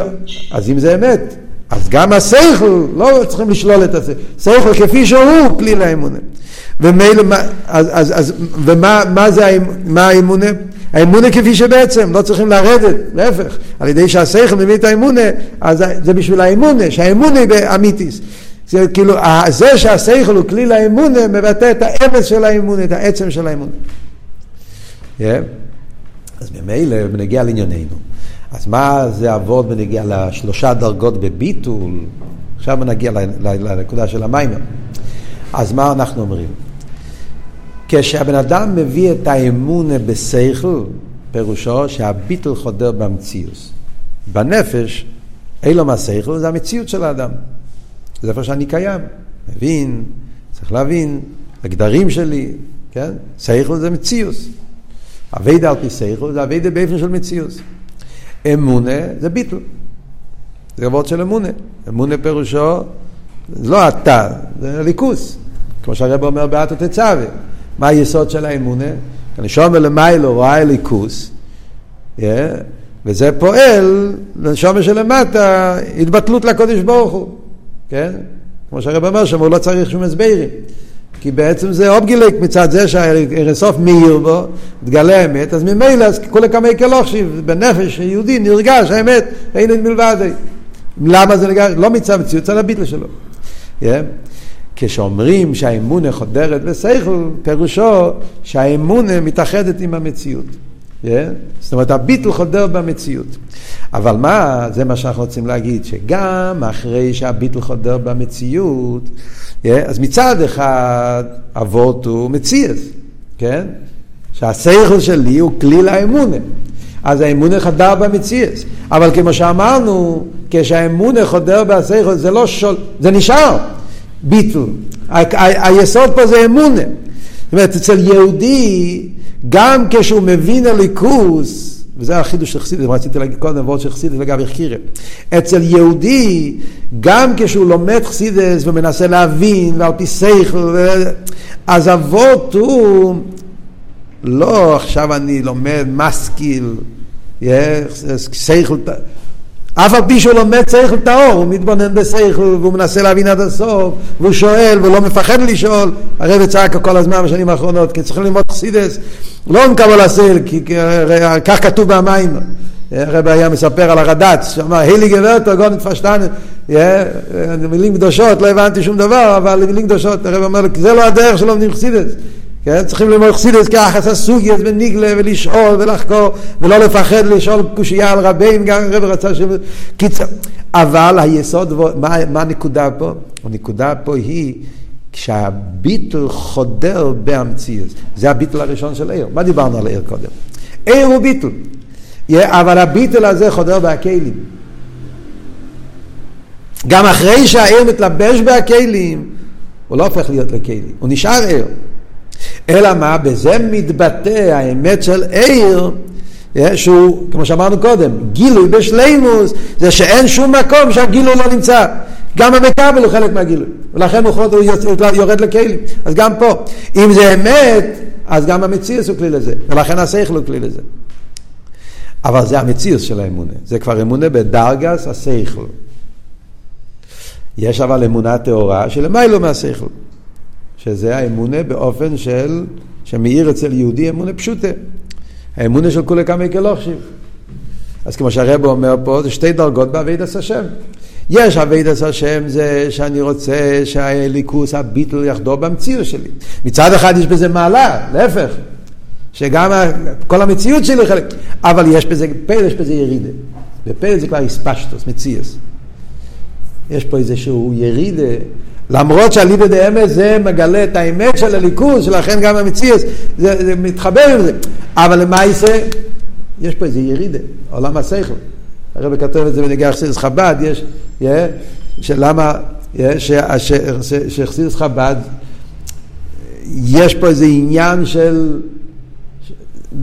A: אז אם זה אמת, אז גם השכל, לא צריכים לשלול את השכל, שכל כפי שהוא כלי לאמונה. ומילא, אז, אז, אז, ומה מה זה, מה האמונה? האמונה כפי שבעצם, לא צריכים לרדת, להפך, על ידי שהשכל מביא את האמונה, אז זה בשביל האמונה, שהאמונה היא באמיתיס. זה כאילו, זה שהשכל הוא כלי לאמונה, מבטא את האמץ של האמונה, את העצם של האמונה. Yeah. אז ממילא, נגיע לענייננו. אז מה זה אבות בנגיע לשלושה דרגות בביטול? עכשיו נגיע לנקודה של המיימר. אז מה אנחנו אומרים? כשהבן אדם מביא את האמון בשכל, פירושו שהביטול חודר במציאות. בנפש, אין לו מה שכל, זה המציאות של האדם. זה איפה שאני קיים. מבין, צריך להבין, הגדרים שלי, כן? שכל זה מציאות. אביידה על פי שכל זה אביידה באופן של מציאות. אמונה זה ביטל. זה עבוד של אמונה. אמונה פירושו, לא אתה, זה ליכוס. כמו שהרב אומר באתו תצווה. מה היסוד של האמונה? אני שומר למיילו רואה ליכוס, yeah, וזה פועל לנשומר שלמטה התבטלות לקודש ברוך הוא, כן? כמו שהרב אומר שם, הוא לא צריך שום הסברים. כי בעצם זה אובגילק מצד זה שהרסוף מאיר בו, מתגלה האמת, אז ממילא אז כולי כמה כלוכשיב, בנפש יהודי נרגש האמת, אין את מלבד. למה זה נרגש? לא מצד מציאות, מצד הביטל שלו. Yeah. כשאומרים שהאמונה חודרת בשכל, פירושו שהאמונה מתאחדת עם המציאות. Yeah? זאת אומרת, הביטל חודר במציאות. אבל מה, זה מה שאנחנו רוצים להגיד, שגם אחרי שהביטל חודר במציאות, yeah? אז מצד אחד אבות הוא מציאס, כן? שהשכל שלי הוא כלי לאמונה. אז האמונה חדר במציאס. אבל כמו שאמרנו, כשהאמונה חודר בשכל זה לא שול, זה נשאר. ביטל. היסוד פה זה אמונה. זאת אומרת, אצל יהודי, גם כשהוא מבין הליכוס, וזה החידוש של חסידס, רציתי להגיד קודם, ועוד של חסידס לגבי חקירה. אצל יהודי, גם כשהוא לומד חסידס ומנסה להבין, ועל פי שכל, אז אבות הוא, לא עכשיו אני לומד משכיל, שכל, אף על פי שהוא לומד שכל טהור, הוא מתבונן בשכל והוא מנסה להבין עד הסוף, והוא שואל ולא מפחד לשאול. הרב צעק כל הזמן בשנים האחרונות, כי צריכים ללמוד חסידס, לא נקבל הסל, כי כך כתוב במים. הרב היה מספר על הרד"צ, שאמר, הילי גברתו, גודל פשטן, מילים קדושות, לא הבנתי שום דבר, אבל מילים קדושות, הרב אומר, זה לא הדרך שלומדים חסידס. כן? צריכים ללמוד חסידס ככה, לעשות סוגיות ונגלה ולשאול ולחקור ולא לפחד לשאול קושייה על רבים, גם הרב רצה ש... קיצר. אבל היסוד, מה, מה הנקודה פה? הנקודה פה היא כשהביטל חודר בהמציאות. זה הביטל הראשון של עיר. מה דיברנו על עיר קודם? עיר הוא ביטל. אבל הביטל הזה חודר בהכלים. גם אחרי שהעיר מתלבש בהכלים, הוא לא הופך להיות לכלים, הוא נשאר עיר. אלא מה? בזה מתבטא האמת של עיר, שהוא, כמו שאמרנו קודם, גילוי בשלימוס, זה שאין שום מקום שהגילוי לא נמצא. גם המקבל הוא חלק מהגילוי, ולכן הוא יורד לכלים. אז גם פה, אם זה אמת, אז גם המציאס הוא כלי לזה, ולכן השכל הוא כלי לזה. אבל זה המציאס של האמונה, זה כבר אמונה בדרגס השכל. יש אבל אמונה טהורה שלמיילו מהשכל. שזה האמונה באופן של, שמאיר אצל יהודי אמונה פשוטה. האמונה של כולי כמי כלוכשיב. אז כמו שהרב אומר פה, זה שתי דרגות באבידס השם. יש אבידס השם זה שאני רוצה שהליכוס, הביטל יחדור במציאות שלי. מצד אחד יש בזה מעלה, להפך. שגם כל המציאות שלי חלק, אבל יש בזה, פלא יש בזה ירידה. בפלא זה כבר איספשטוס, מציאס. יש פה איזשהו ירידה למרות שאליבא דאמס זה מגלה את האמת של הליכוז, שלכן גם המציאס, זה, זה מתחבר עם זה. אבל למעשה, יש פה איזה ירידה, עולם השכל. הרב כתב את זה בנגיע חסידס חב"ד, יש, yeah, שלמה, yeah, שחסידס חב"ד, יש פה איזה עניין של...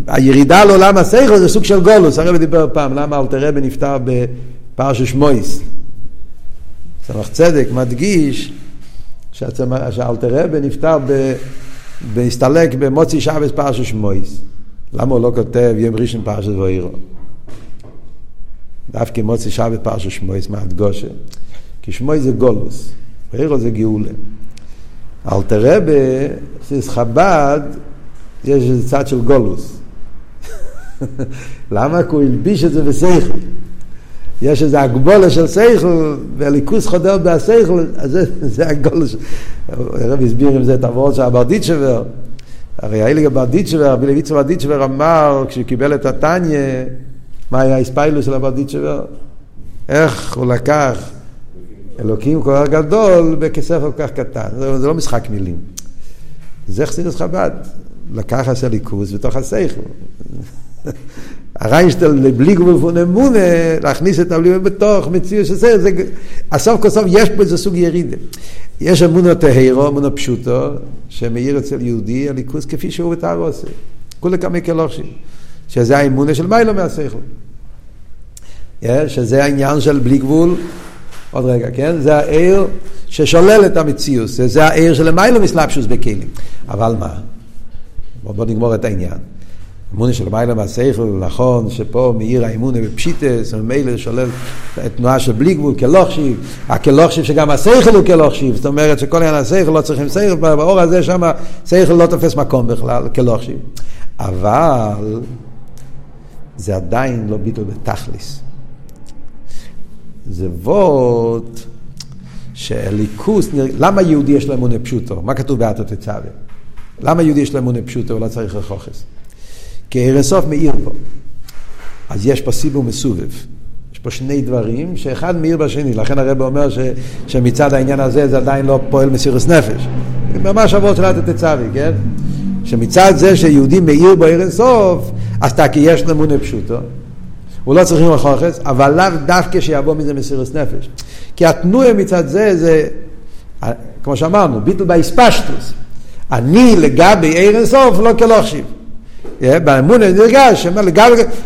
A: הירידה לעולם השכל זה סוג של גולוס, הרב דיבר פעם, למה אלתר רבי נפטר בפרשת שמויס. סמך צדק מדגיש שאלתר רבי נפטר בהסתלק במוצי שבס פרשת שמויס. למה הוא לא כותב יום ראשון פרשת ואירו? דווקא מוצי שבס פרשת שמויס מהדגושה. כי שמויס זה גולוס, ואירו זה גאולה. אלתר רבי, סיס חב"ד, יש איזה צד של גולוס. למה? כי הוא הלביש את זה בשכל. יש איזה הגבולה של שכל, והליכוס חודר בהשכל, אז זה, זה הגבולה. הרב הסביר עם זה את הוורד של הברדיצ'בר. הרי האליגה ברדיצ'בר, רבי לויצר ברדיצ'בר אמר, כשהוא קיבל את התניא, מה היה הספיילוס של הברדיצ'בר? איך הוא לקח אלוקים כל כך גדול בכסף כל כך קטן. זה, זה לא משחק מילים. זה חסידס חב"ד. לקח את הליכוס בתוך השכל. הריינשטל בלי גבול פון להכניס את הבלימה בתוך מציאות שזה, זה, הסוף כל סוף יש פה איזה סוג ירידה. יש אמונה טהירו, אמונה פשוטו, שמאיר אצל יהודי הליכוס כפי שהוא בתאר עושה. כולי כמי כלושים. שזה האמונה של מיילו מהשכל. שזה העניין של בלי גבול, עוד רגע, כן? זה העיר ששולל את המציאות, זה העיר של מיילו מסלבשוס בכלים. אבל מה? בואו נגמור את העניין. אמונה של מעלה מהשכל, נכון שפה מאיר האמונה בפשיטס, וממילא שולל תנועה של בלי גבול, כלוכשיב, הכלוכשיב שגם השכל הוא כלוכשיב, זאת אומרת שכל עניין השכל לא צריכים שכל, באור הזה שם שכל לא תופס מקום בכלל, כלוכשיב. אבל זה עדיין לא ביטול בתכליס. זה ווט שליכוס, למה יהודי יש לו אמונה פשוטו? מה כתוב באתו תצווה? למה יהודי יש לו אמונה פשוטו ולא צריך רכוכס? כי הרסוף מאיר פה. אז יש פה סיבוב מסובב. יש פה שני דברים שאחד מאיר בשני, לכן הרב אומר ש, שמצד העניין הזה זה עדיין לא פועל מסירוס נפש. ממש עבור של התצווי, כן? שמצד זה שיהודי מאיר בו ערן סוף, אז תקי יש נמונה פשוטו. הוא לא צריכים לחוכס, אבל לאו דווקא שיבוא מזה מסירוס נפש. כי התנועה מצד זה, זה, כמו שאמרנו, ביטל באספשטוס. אני לגבי ערן סוף לא כלא חשיב. באמונה נרגש,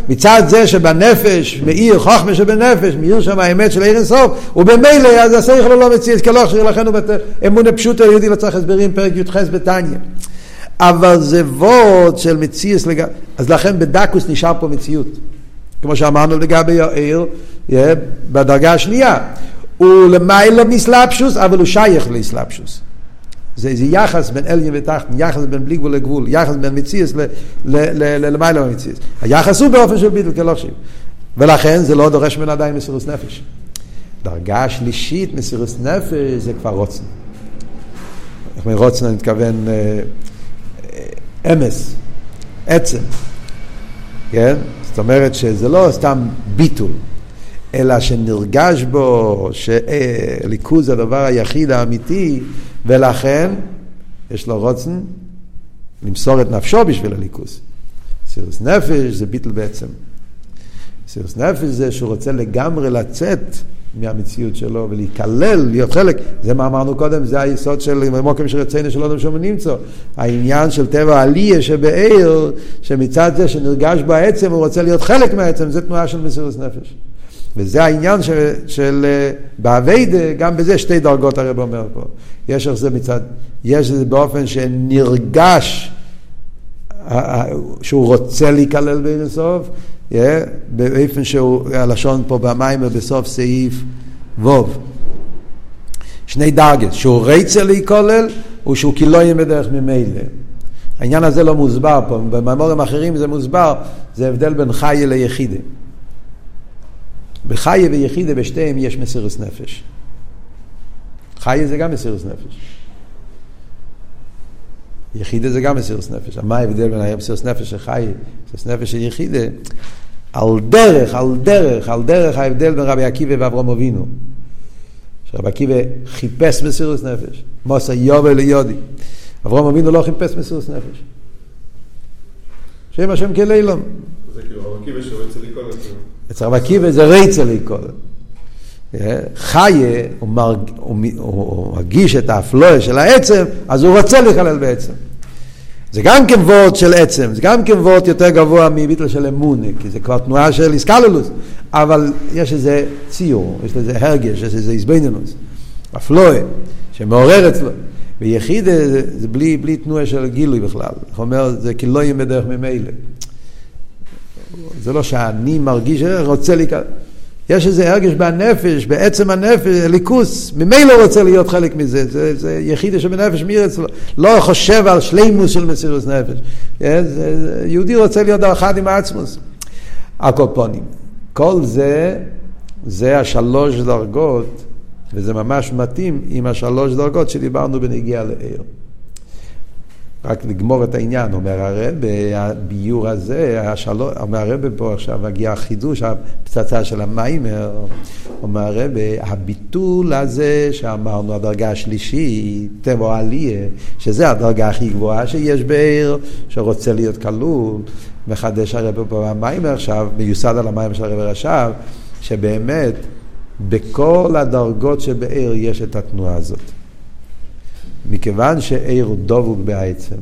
A: מצד זה שבנפש, מאיר חוכמה שבנפש, מאיר שם האמת של עיר אינסוף, ובמילא אז השכל לא מציץ כלא שיר לכן הוא אמונה פשוטו יהודי לא צריך הסברים, פרק י"ח בתניא. אבל זה וורד של מציאס לגבי, אז לכן בדקוס נשאר פה מציאות. כמו שאמרנו לגבי העיר, בדרגה השנייה. הוא למעלה מסלפשוס, אבל הוא שייך לאסלפשוס. זה איזה יחס בין אליין ותחתן, יחס בין בלי גבול לגבול, יחס בין מציאס למעלה במציאס. היחס הוא באופן של ביטל כלושים. ולכן זה לא דורש ממנו עדיין מסירוס נפש. דרגה שלישית מסירוס נפש זה כבר רוצן. איך אומרים רוצן אני מתכוון אה, אה, אמס, עצם. כן? זאת אומרת שזה לא סתם ביטול, אלא שנרגש בו שליכוז זה הדבר היחיד האמיתי, ולכן יש לו רוצן למסור את נפשו בשביל הליכוז. סירוס נפש זה ביטל בעצם. סירוס נפש זה שהוא רוצה לגמרי לצאת מהמציאות שלו ולהיכלל, להיות חלק. זה מה אמרנו קודם, זה היסוד של מוקם שרצינו שלא אדם שומע נמצא. העניין של טבע עליה שבעיר, שמצד זה שנרגש בעצם הוא רוצה להיות חלק מהעצם, זה תנועה של מסירות נפש. וזה העניין של, של אה, באביידה, גם בזה שתי דרגות הרב אומר פה. יש איך זה מצד, יש את זה באופן שנרגש שהוא רוצה להיכלל בין הסוף, yeah, באופן שהוא, הלשון פה במיימר בסוף סעיף ווב. שני דרגות, שהוא רצה להיכולל, הוא שהוא כאילו יהיה בדרך ממילא. העניין הזה לא מוסבר פה, במאמורים אחרים זה מוסבר, זה הבדל בין חיה ליחידה. בחיה ויחידה בשתיהם יש מסירוס נפש. חיה זה גם מסירוס נפש. יחידה זה גם מסירוס נפש. מה ההבדל בין מסירוס נפש של חי, מסירוס נפש של יחידה? על דרך, על דרך, על דרך ההבדל בין רבי עקיבא ואברום אבינו. שרבי עקיבא חיפש מסירוס נפש. מוסא יובל ליודי. אברום אבינו לא חיפש מסירוס נפש. שם השם כלילום.
B: זה כאילו רבי עקיבא שרצה לקרוא
A: אצל רבי עקיבא זה רצה לקרוא. חיה, הוא, מרג, הוא, הוא מרגיש את האפלואה של העצם, אז הוא רוצה להיכלל בעצם. זה גם כן וורד של עצם, זה גם כן וורד יותר גבוה מביטל של אמונה, כי זה כבר תנועה של איסקלולוס, אבל יש איזה ציור, יש איזה הרגש, יש איזה איזבנינוס, אפלואה, שמעורר אצלו. ויחיד זה, זה בלי, בלי תנועה של גילוי בכלל. הוא אומר, זה כי לא יהיה בדרך ממילא. זה לא שאני מרגיש, רוצה להיכלל. יש איזה הרגש בנפש, בעצם הנפש, ליכוס, ממילא רוצה להיות חלק מזה, זה, זה יחיד שבנפש מיר אצלו, לא חושב על שלימוס של מסירוס נפש. כן? זה, זה, יהודי רוצה להיות אחד עם העצמוס. הקופונים. כל זה, זה השלוש דרגות, וזה ממש מתאים עם השלוש דרגות שדיברנו בנגיעה לעיר. רק לגמור את העניין, אומר הרב, הביור הזה, השלו, אומר הרב פה עכשיו, מגיע החידוש, הפצצה של המיימר, אומר הרב, הביטול הזה שאמרנו, הדרגה השלישית, טבע עליה, שזה הדרגה הכי גבוהה שיש בעיר, שרוצה להיות כלול, מחדש הרב פה במיימר עכשיו, מיוסד על המיימר של הרב עכשיו, שבאמת בכל הדרגות שבעיר יש את התנועה הזאת. מכיוון שעיר דבוק בעצם.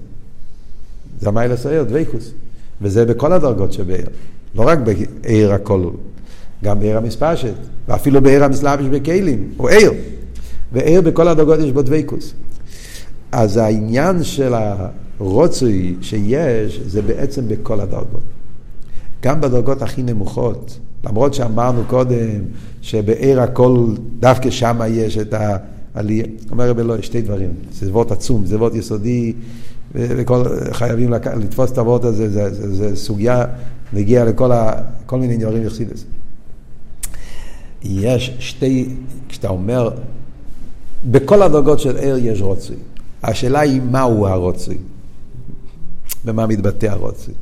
A: זה המיילס העיר, דבקוס. וזה בכל הדרגות שבעיר. לא רק בעיר הכולל, גם בעיר המספשת, ואפילו בעיר המסלבש בכלים, הוא עיר. ועיר בכל הדרגות יש בו דבקוס. אז העניין של הרוצוי שיש, זה בעצם בכל הדרגות. גם בדרגות הכי נמוכות, למרות שאמרנו קודם שבעיר הכל, דווקא שם יש את ה... עלייה. אומר רבי לא, שתי דברים. זה וורט עצום, זה וורט יסודי, וכל, חייבים לק... לתפוס את הוורט הזה, זה, זה, זה סוגיה, נגיע לכל ה, כל מיני דברים יחסידס. יש שתי, כשאתה אומר, בכל הדרגות של ער יש רוצוי. השאלה היא מהו הרוצוי, במה מתבטא הרוצוי.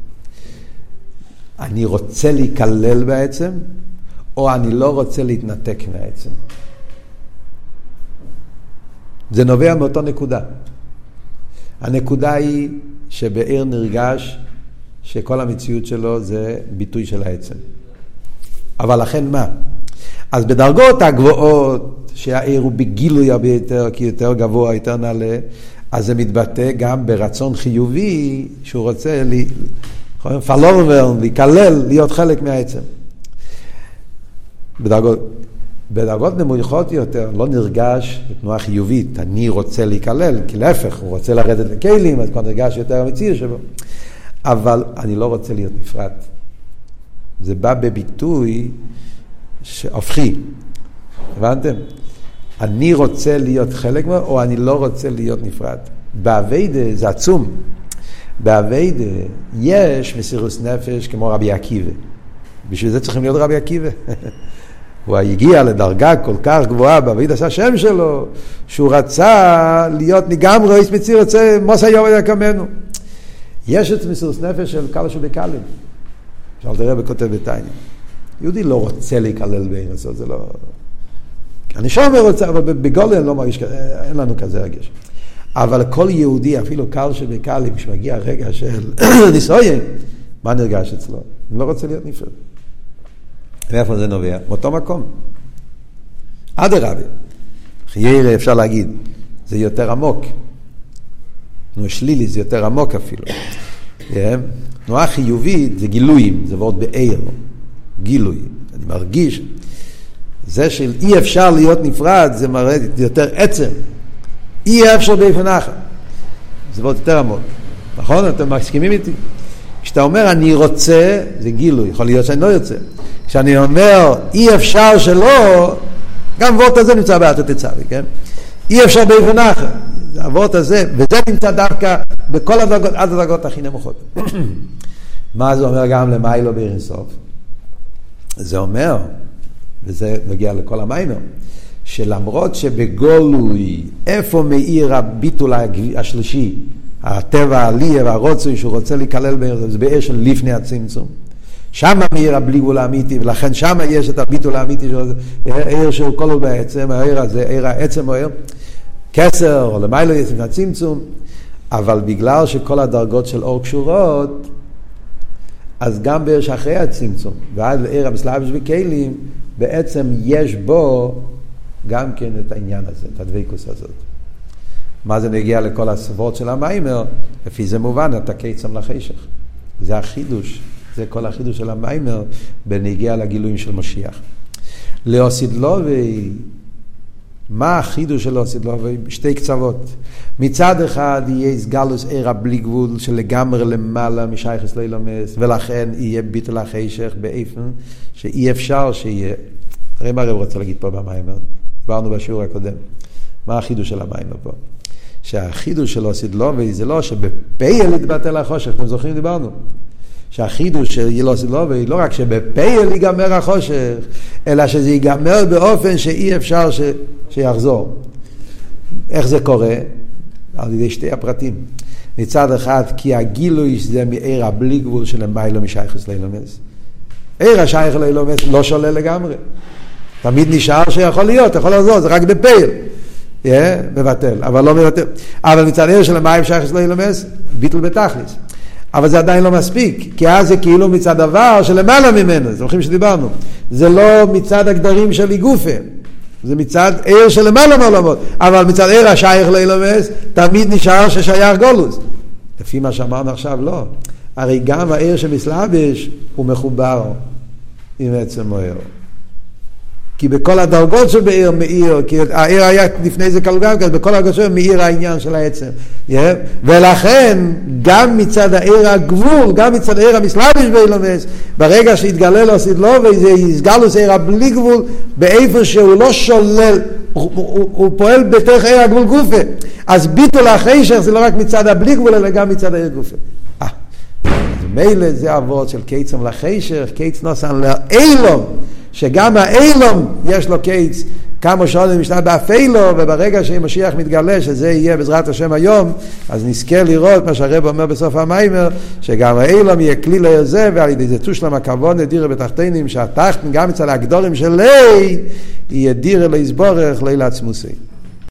A: אני רוצה להיכלל בעצם, או אני לא רוצה להתנתק מהעצם. זה נובע מאותו נקודה. הנקודה היא שבעיר נרגש שכל המציאות שלו זה ביטוי של העצם. אבל לכן מה? אז בדרגות הגבוהות, שהעיר הוא בגילוי הרבה יותר, כי יותר גבוה, יותר נעלה, אז זה מתבטא גם ברצון חיובי, שהוא רוצה פלורברן, להיכלל, להיות חלק מהעצם. בדרגות, בדרגות נמוכות יותר לא נרגש בתנועה חיובית, אני רוצה להיכלל, כי להפך, הוא רוצה לרדת לכלים, אז כבר נרגש יותר המציא שבו. אבל אני לא רוצה להיות נפרד. זה בא בביטוי הופכי, הבנתם? אני רוצה להיות חלק ממנו, או אני לא רוצה להיות נפרד. באביידה זה עצום. באביידה יש מסירוס נפש כמו רבי עקיבא. בשביל זה צריכים להיות רבי עקיבא. הוא הגיע לדרגה כל כך גבוהה בעביד עשה השם שלו, שהוא רצה להיות לגמרי איס מציר, רוצה מוס היום יקמנו. יש את מסירוס נפש של קלו שבקלים. אפשר תראה בכותב בתניא. יהודי לא רוצה להיכלל הזאת, זה לא... אני שם רוצה, אבל בגולן לא מרגיש כזה, אין לנו כזה רגש. אבל כל יהודי, אפילו קל שבקלים, כשמגיע רגע של ניסויין, מה נרגש אצלו? הוא לא רוצה להיות נפרד. מאיפה זה נובע? מאותו מקום. אדרבה, חיירה אפשר להגיד, זה יותר עמוק. תנועה שלילי זה יותר עמוק אפילו. כן? תנועה חיובית זה גילויים, זה ועוד בעיר, גילוי. אני מרגיש, זה של אי אפשר להיות נפרד, זה מראה יותר עצם. אי אפשר באיפן אחר. זה ועוד יותר עמוק. נכון? אתם מסכימים איתי? כשאתה אומר אני רוצה, זה גילוי, יכול להיות שאני לא יוצא. כשאני אומר אי אפשר שלא, גם וורט הזה נמצא באתו תצאבי, כן? אי אפשר באיפן אחר. הוורט הזה, וזה נמצא דווקא בכל הדרגות, עד הדרגות הכי נמוכות. מה זה אומר גם למיילו באינסוף? זה אומר, וזה נוגע לכל המיימר, שלמרות שבגולוי, איפה מאיר הביטול השלישי, הטבע העלי והרוצוי שהוא רוצה להיכלל בעיר, זה בעיר של לפני הצמצום. שם מאיר הבלי גבול האמיתי, ולכן שם יש את הביטול האמיתי, עיר שהוא כולל בעצם, העיר הזה, עיר העצם או עיר, כסר, או למיילו יש את הצמצום, אבל בגלל שכל הדרגות של אור קשורות, אז גם בעיר שאחרי הצמצום, ועד לעיר המסלבש וכלים, בעצם יש בו גם כן את העניין הזה, את הדבקוס הזאת. מה זה נגיע לכל הסבות של המיימר? לפי זה מובן, אתה קיצם לחשך. זה החידוש, זה כל החידוש של המיימר בנגיע לגילויים של משיח. לאוסידלובי, מה החידוש של לאוסידלובי? שתי קצוות. מצד אחד יהיה סגלוס ערה בלי גבול שלגמרי למעלה משייכס לילומס, ולכן יהיה ביטל החשך באיפן שאי אפשר שיהיה. הרי מה הרב רוצה להגיד פה במיימר? דיברנו בשיעור הקודם. מה החידוש של המיימר פה? שהחידוש של אוסידלובי זה לא שבפייל יתבטל החושך, אתם זוכרים דיברנו. שהחידוש של אוסידלובי לא רק שבפייל ייגמר החושך, אלא שזה ייגמר באופן שאי אפשר ש... שיחזור. איך זה קורה? על ידי שתי הפרטים. מצד אחד, כי הגילוי זה מעיר הבלי גבול של המיילו משייכס לאילומס. עיר השייך לאילומס לא שולל לגמרי. תמיד נשאר שיכול להיות, יכול לעזור, זה רק בפייל. yeah, מבטל, אבל לא מבטל. אבל מצד עיר של המים שייכס לא ילמס, ביטל בתכליס. אבל זה עדיין לא מספיק, כי אז זה כאילו מצד דבר שלמעלה ממנו, זוכרים שדיברנו. זה לא מצד הגדרים של איגופה, זה מצד עיר שלמעלה מעולמות. אבל מצד עיר השייך לא ילמס, תמיד נשאר ששייך גולוס. לפי מה שאמרנו עכשיו, לא. הרי גם העיר שמסלבש הוא מחובר עם עצם העיר. כי בכל הדרגות שבעיר מאיר, כי העיר היה לפני זה קלוגן, בכל הדרגות שבעיר מאיר העניין של העצם. Yeah? ולכן, גם מצד העיר הגבול, גם מצד העיר המסלאביש באילומס, ברגע שהתגלה לו סידלובי, זה לו עיר הבלי גבול, באיפה שהוא לא שולל, הוא, הוא, הוא פועל בתוך עיר הגבול גופה. אז ביטול החשך זה לא רק מצד הבלי גבול, אלא גם מצד העיר גופה. אה, מילא זה אבות של קיצם לחשך, קיץ נוסן לאילום. שגם האילום יש לו קץ כמה שעות משנה באפילו, וברגע שמשיח מתגלה, שזה יהיה בעזרת השם היום, אז נזכה לראות מה שהרב אומר בסוף המיימר, שגם האילום יהיה כלי לזה, ועל ידי זה תושלם הכבוד נדירה בתחתינים, שהתחתן גם אצל הגדורים של לי, יהיה דירה להסבורך לילה עצמוסי.